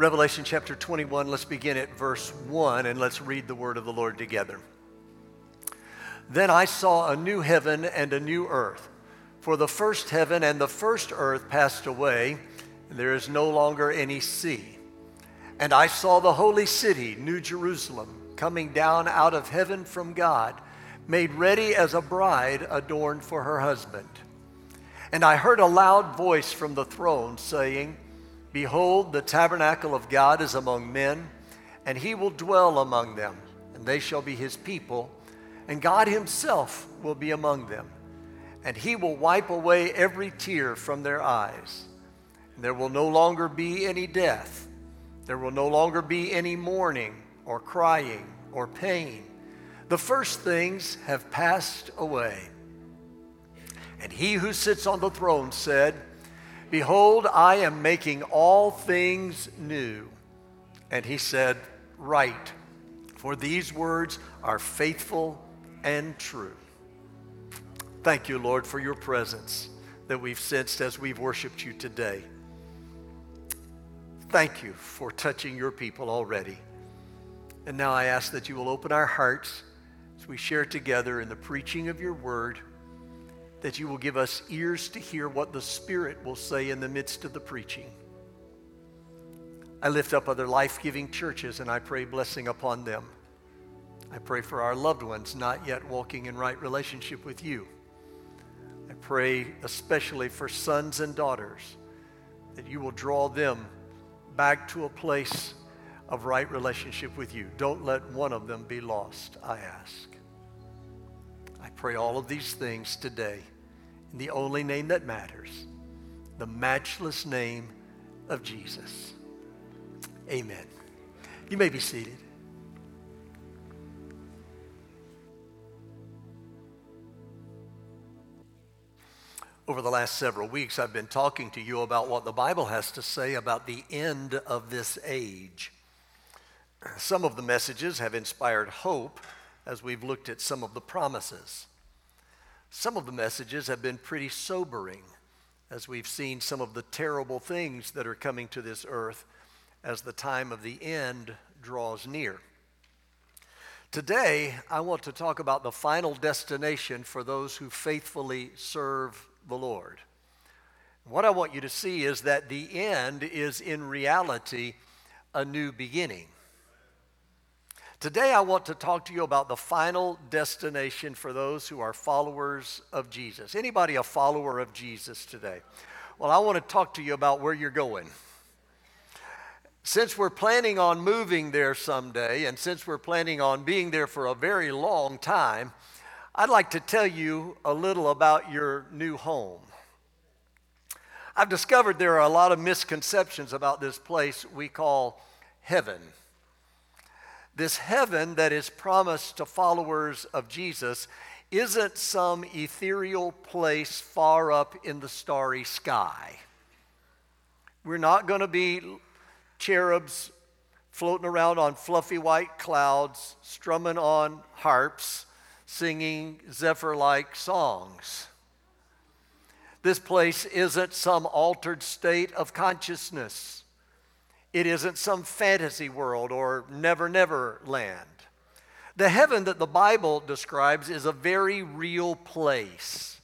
Revelation chapter 21, let's begin at verse 1 and let's read the word of the Lord together. Then I saw a new heaven and a new earth, for the first heaven and the first earth passed away, and there is no longer any sea. And I saw the holy city, New Jerusalem, coming down out of heaven from God, made ready as a bride adorned for her husband. And I heard a loud voice from the throne saying, Behold, the tabernacle of God is among men, and he will dwell among them, and they shall be his people, and God himself will be among them. And he will wipe away every tear from their eyes. And there will no longer be any death. There will no longer be any mourning, or crying, or pain. The first things have passed away. And he who sits on the throne said, Behold, I am making all things new. And he said, Write, for these words are faithful and true. Thank you, Lord, for your presence that we've sensed as we've worshiped you today. Thank you for touching your people already. And now I ask that you will open our hearts as we share together in the preaching of your word that you will give us ears to hear what the Spirit will say in the midst of the preaching. I lift up other life giving churches and I pray blessing upon them. I pray for our loved ones not yet walking in right relationship with you. I pray especially for sons and daughters that you will draw them back to a place of right relationship with you. Don't let one of them be lost, I ask. I pray all of these things today in the only name that matters, the matchless name of Jesus. Amen. You may be seated. Over the last several weeks, I've been talking to you about what the Bible has to say about the end of this age. Some of the messages have inspired hope as we've looked at some of the promises. Some of the messages have been pretty sobering as we've seen some of the terrible things that are coming to this earth as the time of the end draws near. Today, I want to talk about the final destination for those who faithfully serve the Lord. What I want you to see is that the end is in reality a new beginning. Today, I want to talk to you about the final destination for those who are followers of Jesus. Anybody a follower of Jesus today? Well, I want to talk to you about where you're going. Since we're planning on moving there someday, and since we're planning on being there for a very long time, I'd like to tell you a little about your new home. I've discovered there are a lot of misconceptions about this place we call heaven. This heaven that is promised to followers of Jesus isn't some ethereal place far up in the starry sky. We're not going to be cherubs floating around on fluffy white clouds, strumming on harps, singing zephyr like songs. This place isn't some altered state of consciousness. It isn't some fantasy world or never, never land. The heaven that the Bible describes is a very real place.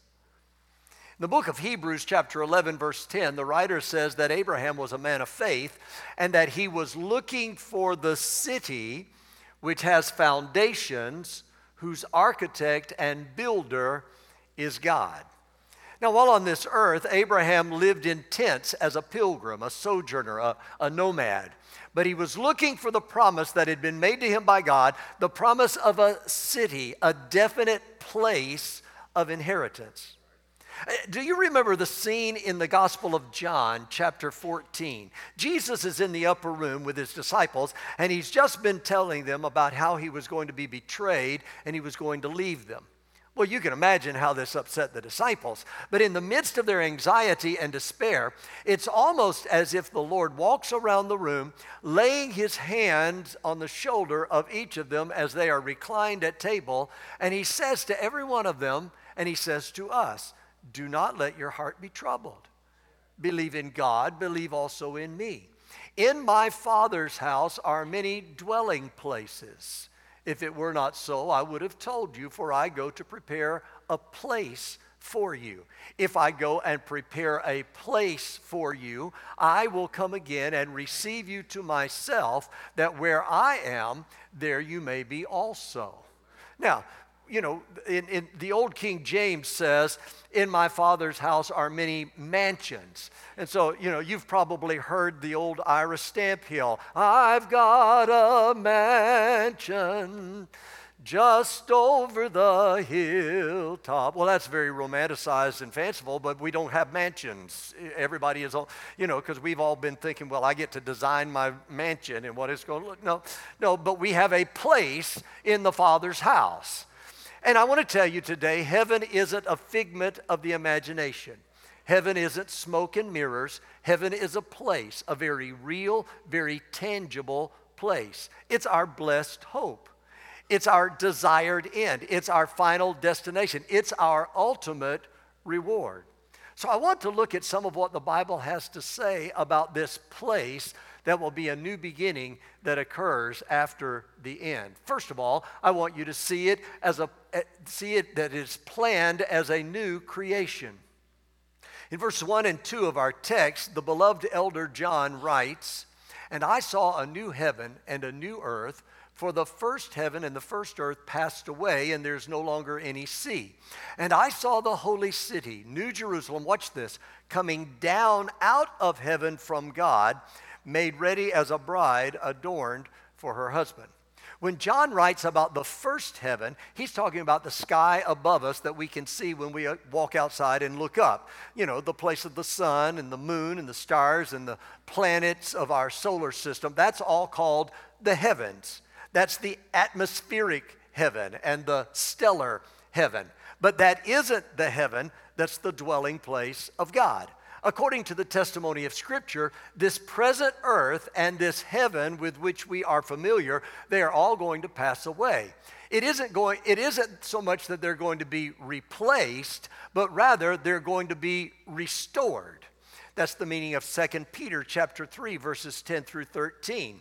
In the book of Hebrews, chapter 11, verse 10, the writer says that Abraham was a man of faith and that he was looking for the city which has foundations, whose architect and builder is God. Now, while on this earth, Abraham lived in tents as a pilgrim, a sojourner, a, a, nomad. But he was looking for the promise that had been made to him by God the promise of a city, a definite place of inheritance. Uh, do you remember the scene in the Gospel of John, chapter 14? Jesus is in the upper room with his disciples, and he's just been telling them about how he was going to be betrayed and he was going to leave them. Well, you can imagine how this upset the disciples. But in the midst of their anxiety and despair, it's almost as if the Lord walks around the room, laying his hands on the shoulder of each of them as they are reclined at table, and he says to every one of them, and he says to us, Do not let your heart be troubled. Believe in God, believe also in me. In my Father's house are many dwelling places. If it were not so, I would have told you, for I go to prepare a place for you. If I go and prepare a place for you, I will come again and receive you to myself, that where I am, there you may be also. Now, you know, in, in, the old King James says, In my father's house are many mansions. And so, you know, you've probably heard the old Ira Stamphill, I've got a mansion just over the hilltop. Well, that's very romanticized and fanciful, but we don't have mansions. Everybody is, all, you know, because we've all been thinking, well, I get to design my mansion and what it's going to look. No, no, but we have a place in the Father's house. And I want to tell you today heaven isn't a figment of the imagination. Heaven isn't smoke and mirrors. Heaven is a place, a very real, very tangible place. It's our blessed hope. It's our desired end. It's our final destination. It's our ultimate reward. So I want to look at some of what the Bible has to say about this place that will be a new beginning that occurs after the end. First of all, I want you to see it as a see it that is planned as a new creation. In verse 1 and 2 of our text, the beloved elder John writes, "And I saw a new heaven and a new earth, for the first heaven and the first earth passed away, and there's no longer any sea. And I saw the holy city, New Jerusalem, watch this, coming down out of heaven from God, made ready as a bride adorned for her husband. When John writes about the first heaven, he's talking about the sky above us that we can see when we uh, walk outside and look up. You know, the place of the sun and the moon and the stars and the planets of our solar system. That's all called the heavens. That's the atmospheric heaven and the stellar heaven. But that isn't the heaven that's the dwelling place of God. According to the testimony of Scripture, this present earth and this heaven with which we are familiar, they are all going to pass away. It isn't, going, it isn't so much that they're going to be replaced, but rather they're going to be restored. That's the meaning of 2 Peter chapter 3 verses 10 through 13.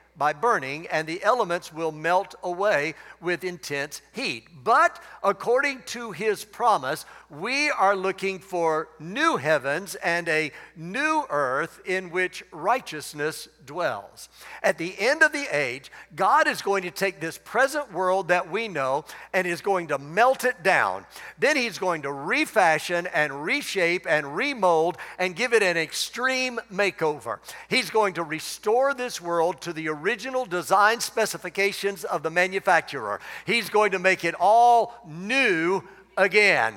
by burning, and the elements will melt away with intense heat. But according to his promise, we are looking for new heavens and a new earth in which righteousness dwells. At the end of the age, God is going to take this present world that we know and is going to melt it down. Then he's going to refashion and reshape and remold and give it an extreme makeover. He's going to restore this world to the original design specifications of the manufacturer. He's going to make it all new again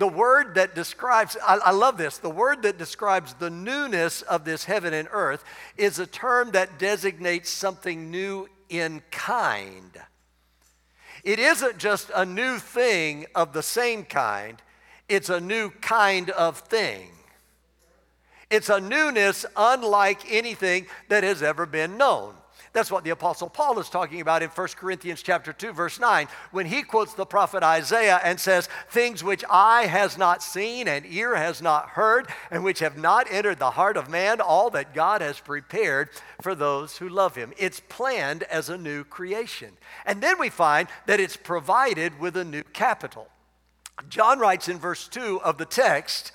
the word that describes, I, I, love this, the word that describes the newness of this heaven and earth is a term that designates something new in kind. It isn't just a new thing of the same kind, it's a new kind of thing. It's a newness unlike anything that has ever been known. That's what the apostle Paul is talking about in 1 Corinthians chapter 2 verse 9 when he quotes the prophet Isaiah and says things which eye has not seen and ear has not heard and which have not entered the heart of man all that God has prepared for those who love him. It's planned as a new creation. And then we find that it's provided with a new capital. John writes in verse 2 of the text,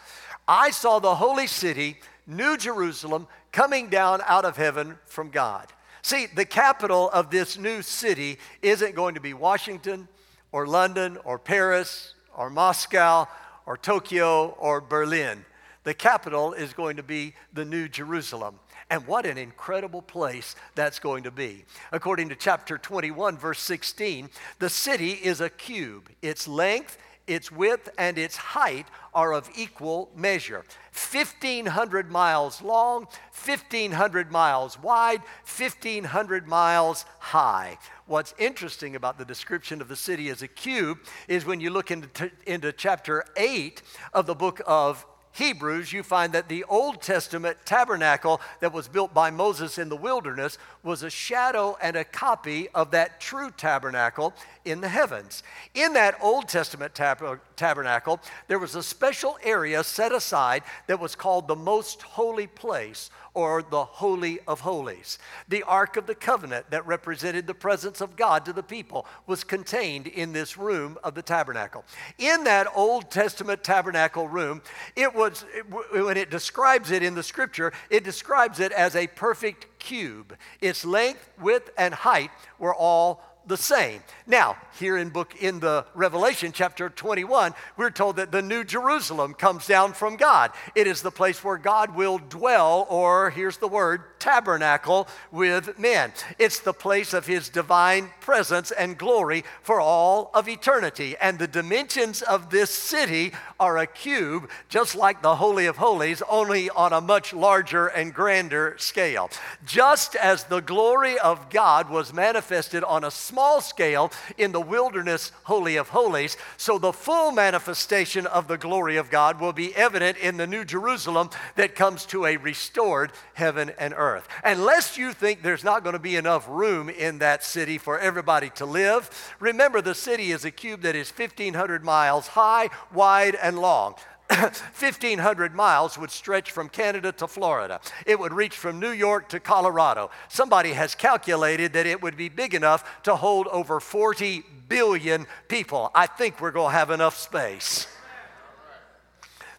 I saw the holy city, New Jerusalem, coming down out of heaven from God. See, the capital of this new city isn't going to be Washington or London or Paris or Moscow or Tokyo or Berlin. The capital is going to be the New Jerusalem. And what an incredible place that's going to be. According to chapter 21, verse 16, the city is a cube. Its length its width and its height are of equal measure 1,500 miles long, 1,500 miles wide, 1,500 miles high. What's interesting about the description of the city as a cube is when you look into, into chapter 8 of the book of Hebrews, you find that the Old Testament tabernacle that was built by Moses in the wilderness was a shadow and a copy of that true tabernacle in the heavens. In that Old Testament tab- tabernacle, there was a special area set aside that was called the most holy place or the Holy of Holies. The Ark of the Covenant that represented the presence of God to the people was contained in this room of the tabernacle. In that Old Testament tabernacle room, it was, when it describes it in the scripture, it describes it as a perfect cube. Its length, width, and height were all the same. Now, here in book in the Revelation chapter 21, we're told that the new Jerusalem comes down from God. It is the place where God will dwell or here's the word tabernacle with men. It's the place of his divine presence and glory for all of eternity. And the dimensions of this city are a cube, just like the Holy of Holies, only on a much larger and grander scale. Just as the glory of God was manifested on a small scale in the wilderness Holy of Holies, so the full manifestation of the glory of God will be evident in the New Jerusalem that comes to a restored heaven and earth. And lest you think there's not going to be enough room in that city for everybody to live, remember the city is a cube that is 1,500 miles high, wide, and long. 1,500 miles would stretch from Canada to Florida. It would reach from New York to Colorado. Somebody has calculated that it would be big enough to hold over 40 billion people. I think we're going to have enough space.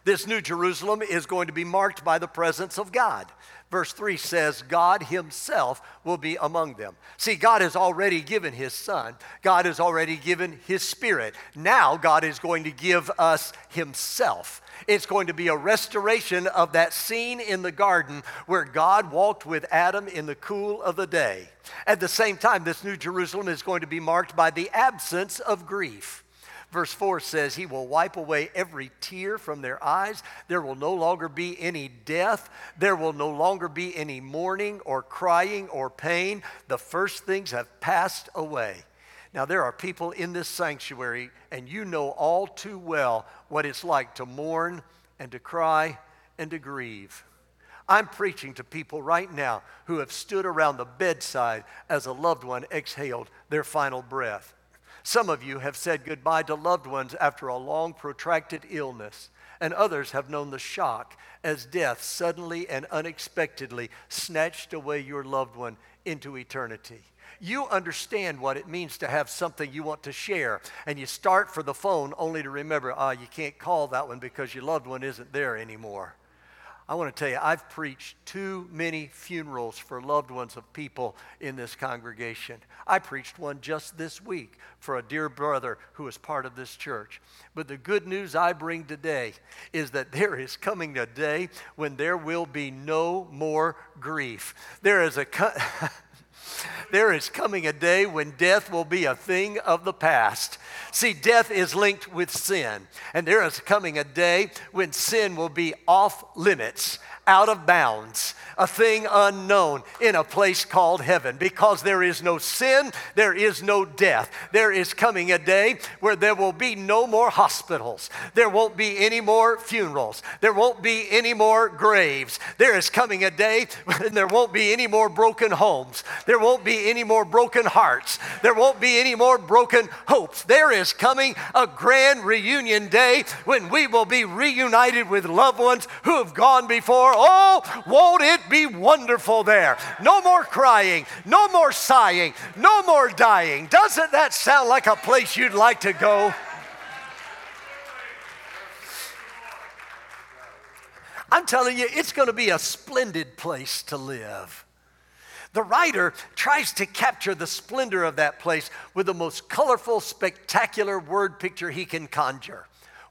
This New Jerusalem is going to be marked by the presence of God. Verse 3 says, God Himself will be among them. See, God has already given His Son, God has already given His Spirit. Now, God is going to give us Himself. It's going to be a restoration of that scene in the garden where God walked with Adam in the cool of the day. At the same time, this New Jerusalem is going to be marked by the absence of grief. Verse 4 says, He will wipe away every tear from their eyes. There will no longer be any death. There will no longer be any mourning or crying or pain. The first things have passed away. Now, there are people in this sanctuary, and you know all too well what it's like to mourn and to cry and to grieve. I'm preaching to people right now who have stood around the bedside as a loved one exhaled their final breath. Some of you have said goodbye to loved ones after a long, protracted illness, and others have known the shock as death suddenly and unexpectedly snatched away your loved one into eternity. You understand what it means to have something you want to share, and you start for the phone only to remember, ah, you can't call that one because your loved one isn't there anymore. I want to tell you, I've preached too many funerals for loved ones of people in this congregation. I preached one just this week for a dear brother who is part of this church. But the good news I bring today is that there is coming a day when there will be no more grief. There is a. Co- there is coming a day when death will be a thing of the past. See, death is linked with sin, and there is coming a day when sin will be off limits, out of bounds a thing unknown in a place called heaven. Because there is no sin, there is no death. There is coming a day where there will be no more hospitals. There won't be any more funerals. There won't be any more graves. There is coming a day when there won't be any more broken homes. There won't be any more broken hearts. There won't be any more broken hopes. There is coming a grand reunion day when we will be reunited with loved ones who have gone before. Oh, won't it be wonderful there. No more crying, no more sighing, no more dying. Doesn't that sound like a place you'd like to go? I'm telling you, it's going to be a splendid place to live. The writer tries to capture the splendor of that place with the most colorful, spectacular word picture he can conjure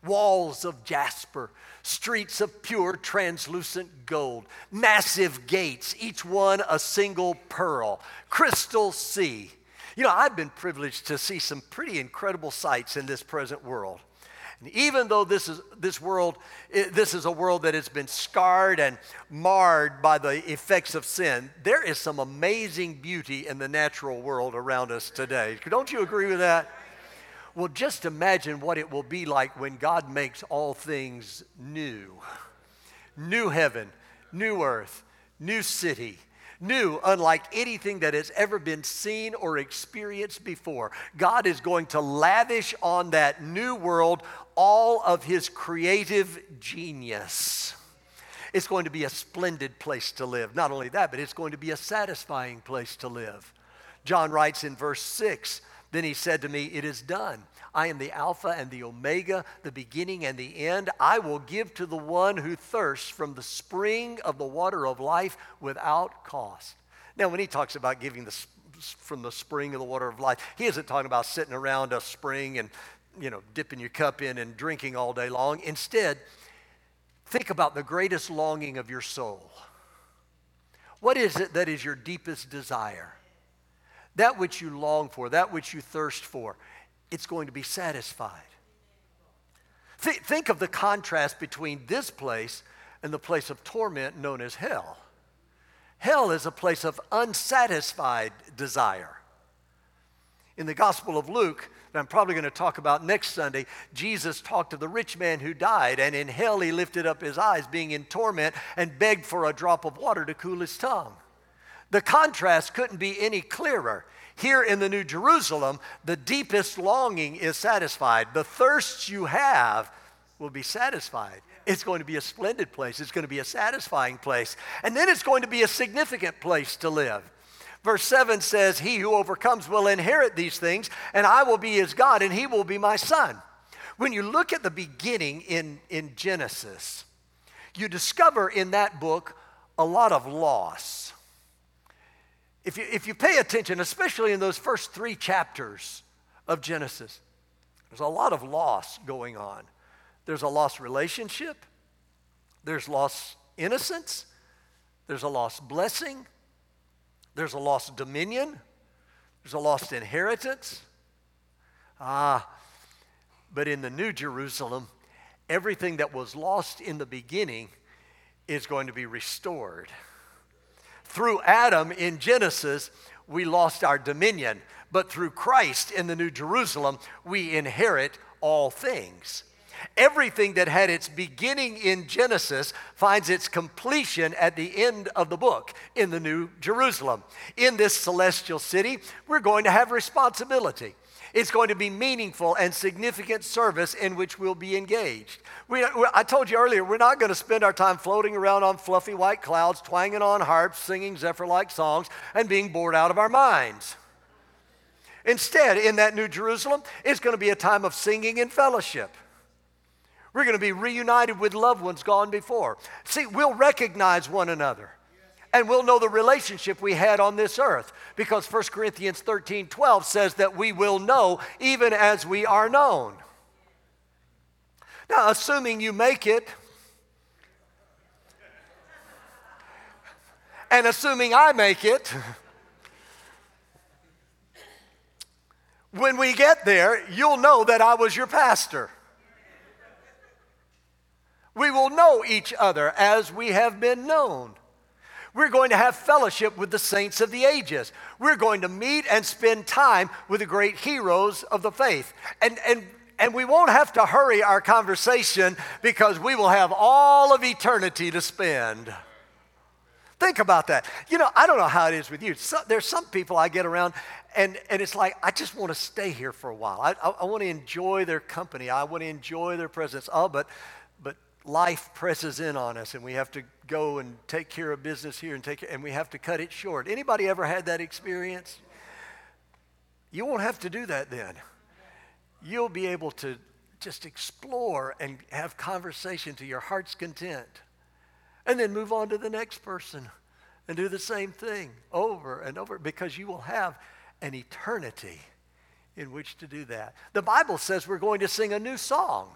walls of jasper, streets of pure translucent gold, massive gates, each one a single pearl, crystal sea. You know, I've been privileged to see some pretty incredible sights in this present world. And even though this is this world, eh, this is a world that has been scarred and marred by the effects of sin, there is some amazing beauty in the natural world around us today. Don't you agree with that? Well, just imagine what it will be like when God makes all things new. New heaven, new earth, new city, new, unlike anything that has ever been seen or experienced before. God is going to lavish on that new world all of his creative genius. It's going to be a splendid place to live. Not only that, but it's going to be a satisfying place to live. John writes in verse 6 Then he said to me, It is done. I am the Alpha and the Omega, the beginning and the end. I will give to the one who thirsts from the spring of the water of life without cost. Now, when he talks about giving the, from the spring of the water of life, he isn't talking about sitting around a spring and, you know, dipping your cup in and drinking all day long. Instead, think about the greatest longing of your soul. What is it that is your deepest desire? That which you long for, that which you thirst for it's going to be satisfied. Th- think of the contrast between this place and the place of torment known as hell. Hell is a place of unsatisfied desire. In the Gospel of Luke, that I'm probably going to talk about next Sunday, Jesus talked to the rich man who died, and in hell he lifted up his eyes, being in torment, and begged for a drop of water to cool his tongue. The contrast couldn't be any clearer. Here in the New Jerusalem, the deepest longing is satisfied. The thirsts you have will be satisfied. It's going to be a splendid place. It's going to be a satisfying place. And then it's going to be a significant place to live. Verse 7 says, He who overcomes will inherit these things, and I will be his God, and he will be my son. When you look at the beginning in, in Genesis, you discover in that book a lot of loss if you, if you pay attention, especially in those first three chapters of Genesis, there's a lot of loss going on. There's a lost relationship, there's lost innocence, there's a lost blessing, there's a lost dominion, there's a lost inheritance. Ah, but in the New Jerusalem, everything that was lost in the beginning is going to be restored. Through Adam in Genesis, we lost our dominion, but through Christ in the New Jerusalem, we inherit all things. Everything that had its beginning in Genesis finds its completion at the end of the book in the New Jerusalem. In this celestial city, we're going to have responsibility. It's going to be meaningful and significant service in which we'll be engaged. We, I told you earlier, we're not going to spend our time floating around on fluffy white clouds, twanging on harps, singing Zephyr like songs, and being bored out of our minds. Instead, in that New Jerusalem, it's going to be a time of singing and fellowship. We're going to be reunited with loved ones gone before. See, we'll recognize one another and we'll know the relationship we had on this earth because 1 Corinthians 13 12 says that we will know even as we are known. Now, assuming you make it, and assuming I make it, when we get there, you'll know that I was your pastor. We will know each other as we have been known. We're going to have fellowship with the saints of the ages. We're going to meet and spend time with the great heroes of the faith. And, and, and we won't have to hurry our conversation because we will have all of eternity to spend. Think about that. You know, I don't know how it is with you. So, there's some people I get around, and, and it's like, I just want to stay here for a while. I, I, I want to enjoy their company. I want to enjoy their presence. Oh, but, but life presses in on us and we have to go and take care of business here and take and we have to cut it short. Anybody ever had that experience? You won't have to do that then. You'll be able to just explore and have conversation to your heart's content. And then move on to the next person and do the same thing over and over because you will have an eternity in which to do that. The Bible says we're going to sing a new song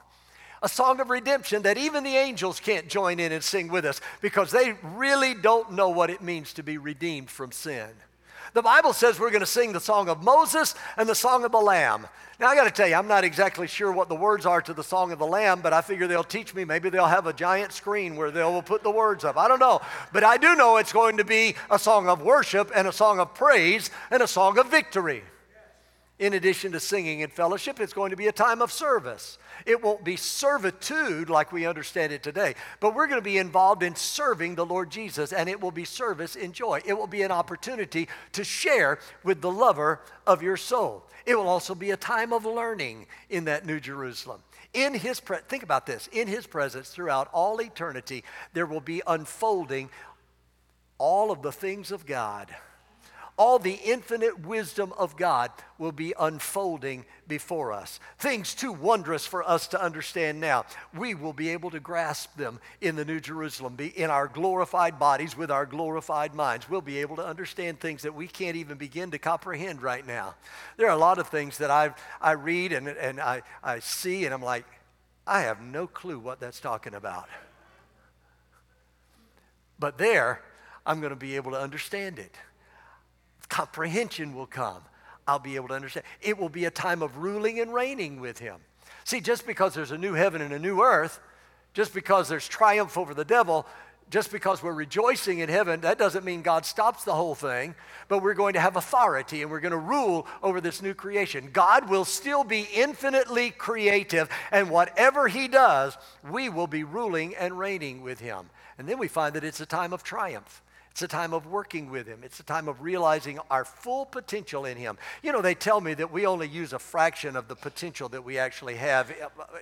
a song of redemption that even the angels can't join in and sing with us because they really don't know what it means to be redeemed from sin. The Bible says we're going to sing the song of Moses and the song of the Lamb. Now, I got to tell you, I'm not exactly sure what the words are to the Song of the Lamb, but I figure they'll teach me. Maybe they'll have a giant screen where they'll put the words up. I don't know. But I do know it's going to be a song of worship and a song of praise and a song of victory. In addition to singing and fellowship, it's going to be a time of service. It won't be servitude like we understand it today, but we're going to be involved in serving the Lord Jesus, and it will be service in joy. It will be an opportunity to share with the lover of your soul. It will also be a time of learning in that New Jerusalem. In his pre- think about this, in his presence throughout all eternity, there will be unfolding all of the things of God all the infinite wisdom of God will be unfolding before us. Things too wondrous for us to understand now. We will be able to grasp them in the New Jerusalem, be in our glorified bodies with our glorified minds. We'll be able to understand things that we can't even begin to comprehend right now. There are a lot of things that I, I read and, and I, I see, and I'm like, I have no clue what that's talking about. But there, I'm going to be able to understand it comprehension will come. I'll be able to understand. It will be a time of ruling and reigning with him. See, just because there's a new heaven and a new earth, just because there's triumph over the devil, just because we're rejoicing in heaven, that doesn't mean God stops the whole thing, but we're going to have authority and we're going to rule over this new creation. God will still be infinitely creative, and whatever He does, we will be ruling and reigning with Him. And then we find that it's a time of triumph. It's a time of working with Him. It's a time of realizing our full potential in Him. You know, they tell me that we only use a fraction of the potential that we actually have, eh,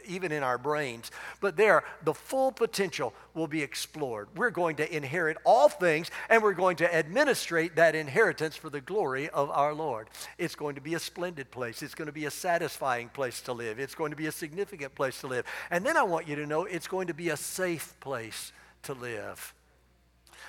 even in our brains. But there, the full potential will be explored. We're going to inherit all things, and we're going to administrate that inheritance for the glory of our Lord. It's going to be a splendid place. It's going to be a satisfying place to live. It's going to be a significant place to live. And then I want you to know it's going to be a safe place to live.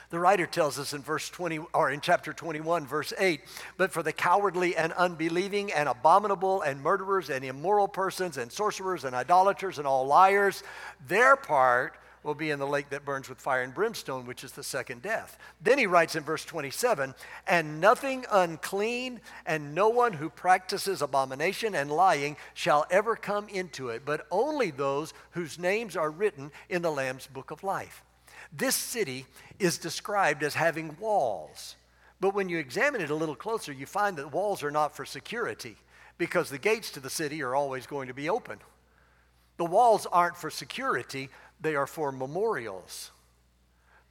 The writer tells us in verse 20 or in chapter 21 verse 8, but for the cowardly and unbelieving and abominable and murderers and immoral persons and sorcerers and idolaters and all liars, their part will be in the lake that burns with fire and brimstone, which is the second death. Then he writes in verse 27 And nothing unclean and no one who practices abomination and lying shall ever come into it, but only those whose names are written in the Lamb's book of life. This city is described as having walls. But when you examine it a little closer, you find that walls are not for security because the gates to the city are always going to be open. The walls aren't for security, they are for memorials.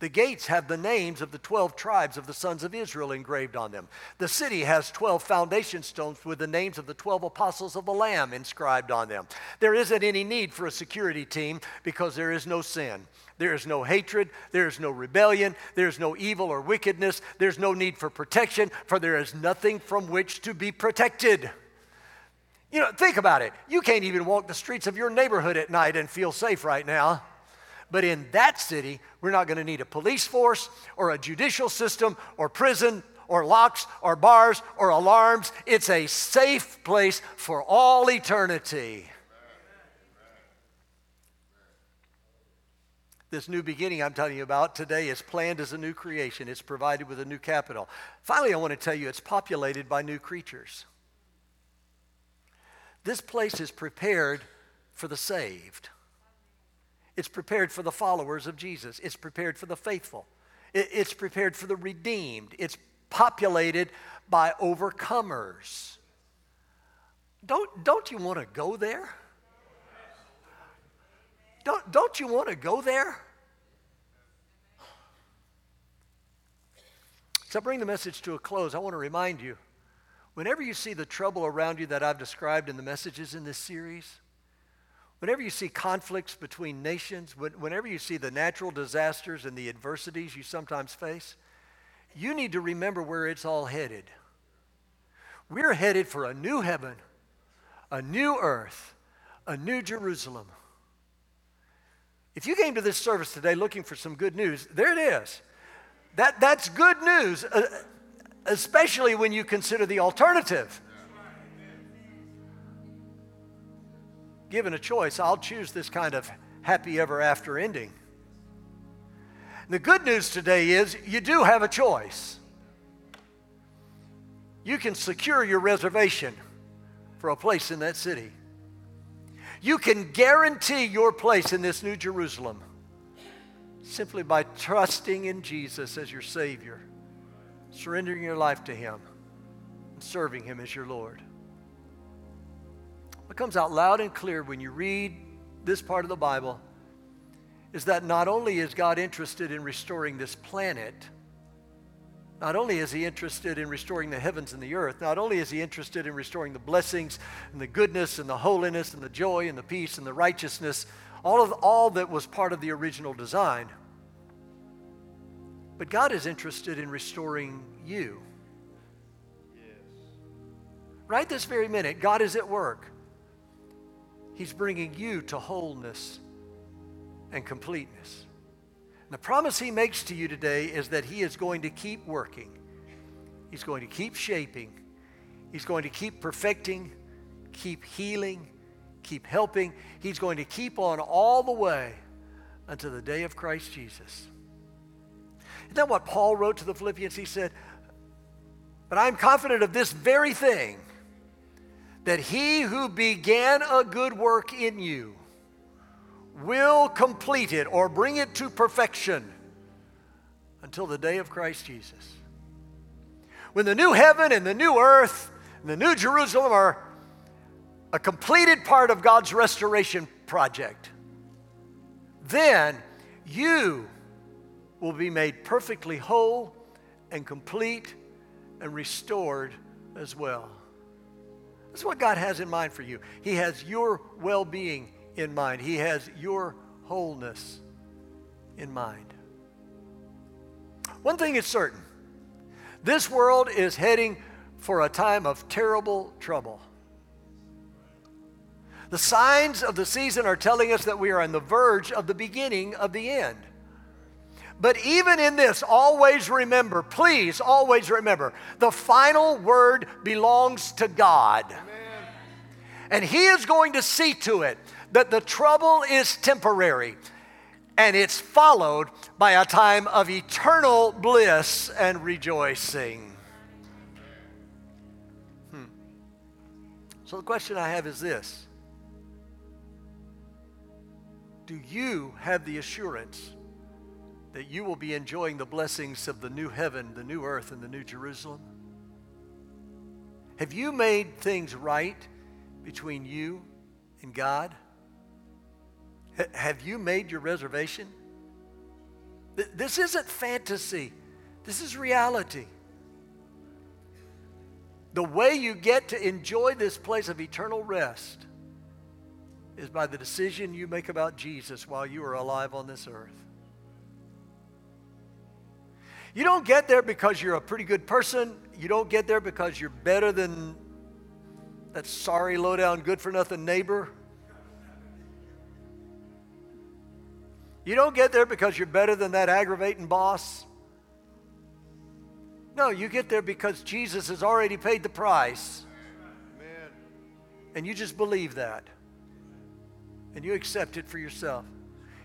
The gates have the names of the 12 tribes of the sons of Israel engraved on them. The city has 12 foundation stones with the names of the 12 apostles of the Lamb inscribed on them. There isn't any need for a security team because there is no sin. There is no hatred. There is no rebellion. There's no evil or wickedness. There's no need for protection, for there is nothing from which to be protected. You know, think about it. You can't even walk the streets of your neighborhood at night and feel safe right now. But in that city, we're not going to need a police force or a judicial system or prison or locks or bars or alarms. It's a safe place for all eternity. This new beginning I'm telling you about today is planned as a new creation. It's provided with a new capital. Finally, I want to tell you it's populated by new creatures. This place is prepared for the saved. It's prepared for the followers of Jesus. It's prepared for the faithful. It's prepared for the redeemed. It's populated by overcomers. Don't, don't you want to go there? Don't, don't you want to go there? So bring the message to a close. I want to remind you whenever you see the trouble around you that I've described in the messages in this series, whenever you see conflicts between nations, whenever you see the natural disasters and the adversities you sometimes face, you need to remember where it's all headed. We're headed for a new heaven, a new earth, a new Jerusalem. If you came to this service today looking for some good news, there it is. That, that's good news, uh, especially when you consider the alternative. Given a choice, I'll choose this kind of happy ever after ending. The good news today is you do have a choice. you can secure your reservation for a place in that city. You can guarantee your place in this New Jerusalem simply by trusting in Jesus as your Savior, surrendering your life to Him, and serving Him as your Lord. What comes out loud and clear when you read this part of the Bible is that not only is God interested in restoring this planet, not only is he interested in restoring the heavens and the earth, not only is he interested in restoring the blessings and the goodness and the holiness and the joy and the peace and the righteousness, all of all that was part of the original design. But God is interested in restoring you. Yes. Right this very minute, God is at work. He's bringing you to wholeness and completeness. And the promise he makes to you today is that he is going to keep working. He's going to keep shaping. He's going to keep perfecting, keep healing, keep helping. He's going to keep on all the way until the day of Christ Jesus. Isn't that what Paul wrote to the Philippians? He said, But I'm confident of this very thing, that he who began a good work in you will complete it or bring it to perfection until the day of Christ Jesus. When the new heaven and the new earth and the new Jerusalem are a completed part of God's restoration project, then you will be made perfectly whole and complete and restored as well. That's what God has in mind for you. He has your well being in mind, He has your wholeness in mind. One thing is certain this world is heading for a time of terrible trouble. The signs of the season are telling us that we are on the verge of the beginning of the end. But even in this, always remember, please always remember, the final word belongs to God. Amen. And He is going to see to it that the trouble is temporary and it's followed by a time of eternal bliss and rejoicing. Hmm. So, the question I have is this Do you have the assurance that you will be enjoying the blessings of the new heaven, the new earth, and the new Jerusalem? Have you made things right between you and God? Have you made your reservation? This isn't fantasy, this is reality. The way you get to enjoy this place of eternal rest is by the decision you make about Jesus while you are alive on this earth. You don't get there because you're a pretty good person. You don't get there because you're better than that sorry, low down, good for nothing neighbor. You don't get there because you're better than that aggravating boss. No, you get there because Jesus has already paid the price. Amen. And you just believe that. And you accept it for yourself.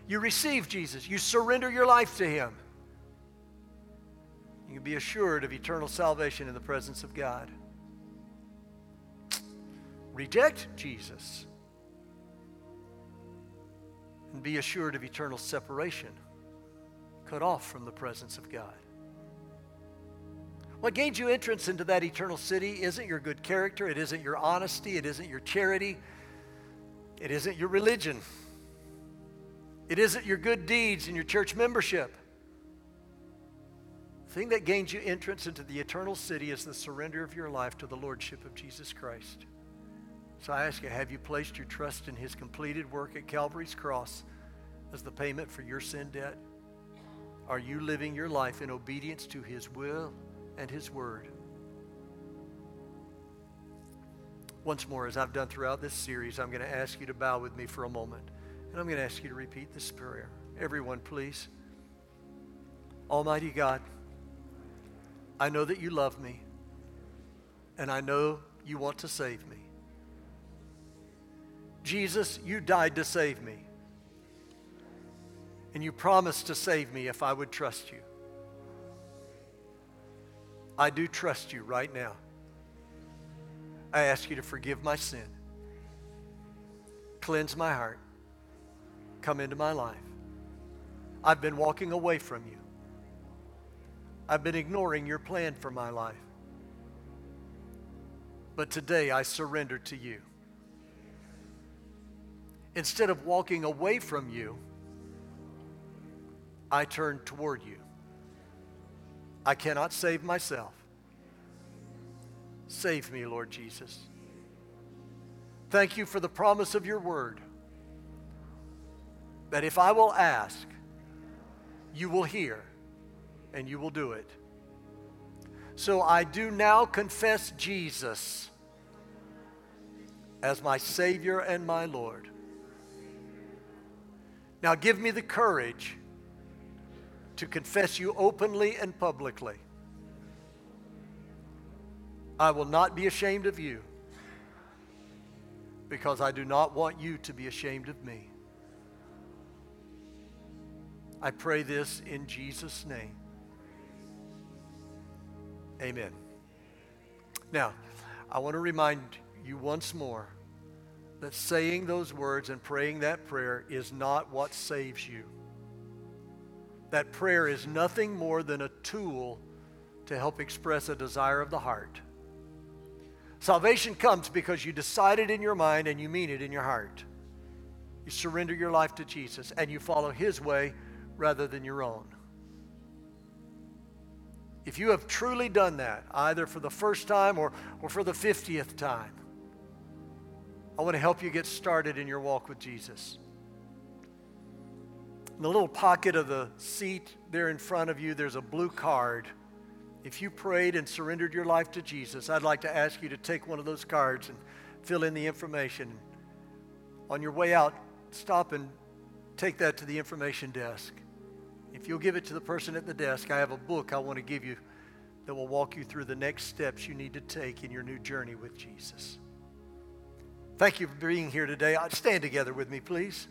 You receive Jesus, you surrender your life to Him. You can be assured of eternal salvation in the presence of God. Reject Jesus and be assured of eternal separation, cut off from the presence of God. What gains you entrance into that eternal city isn't your good character, it isn't your honesty, it isn't your charity, it isn't your religion, it isn't your good deeds and your church membership. The thing that gains you entrance into the eternal city is the surrender of your life to the Lordship of Jesus Christ. So I ask you, have you placed your trust in his completed work at Calvary's cross as the payment for your sin debt? Are you living your life in obedience to his will and his word? Once more, as I've done throughout this series, I'm going to ask you to bow with me for a moment. And I'm going to ask you to repeat this prayer. Everyone, please. Almighty God, I know that you love me, and I know you want to save me. Jesus, you died to save me. And you promised to save me if I would trust you. I do trust you right now. I ask you to forgive my sin, cleanse my heart, come into my life. I've been walking away from you. I've been ignoring your plan for my life. But today I surrender to you. Instead of walking away from you, I turn toward you. I cannot save myself. Save me, Lord Jesus. Thank you for the promise of your word that if I will ask, you will hear and you will do it. So I do now confess Jesus as my Savior and my Lord. Now give me the courage to confess you openly and publicly. I will not be ashamed of you because I do not want you to be ashamed of me. I pray this in Jesus' name. Amen. Now, I want to remind you once more that saying those words and praying that prayer is not what saves you. That prayer is nothing more than a tool to help express a desire of the heart. Salvation comes because you decide it in your mind and you mean it in your heart. You surrender your life to Jesus and you follow His way rather than your own. If you have truly done that, either for the first time or, or for the 50th time, I want to help you get started in your walk with Jesus. In the little pocket of the seat there in front of you, there's a blue card. If you prayed and surrendered your life to Jesus, I'd like to ask you to take one of those cards and fill in the information. On your way out, stop and take that to the information desk. If you'll give it to the person at the desk, I have a book I want to give you that will walk you through the next steps you need to take in your new journey with Jesus. Thank you for being here today. Uh, stand together with me, please.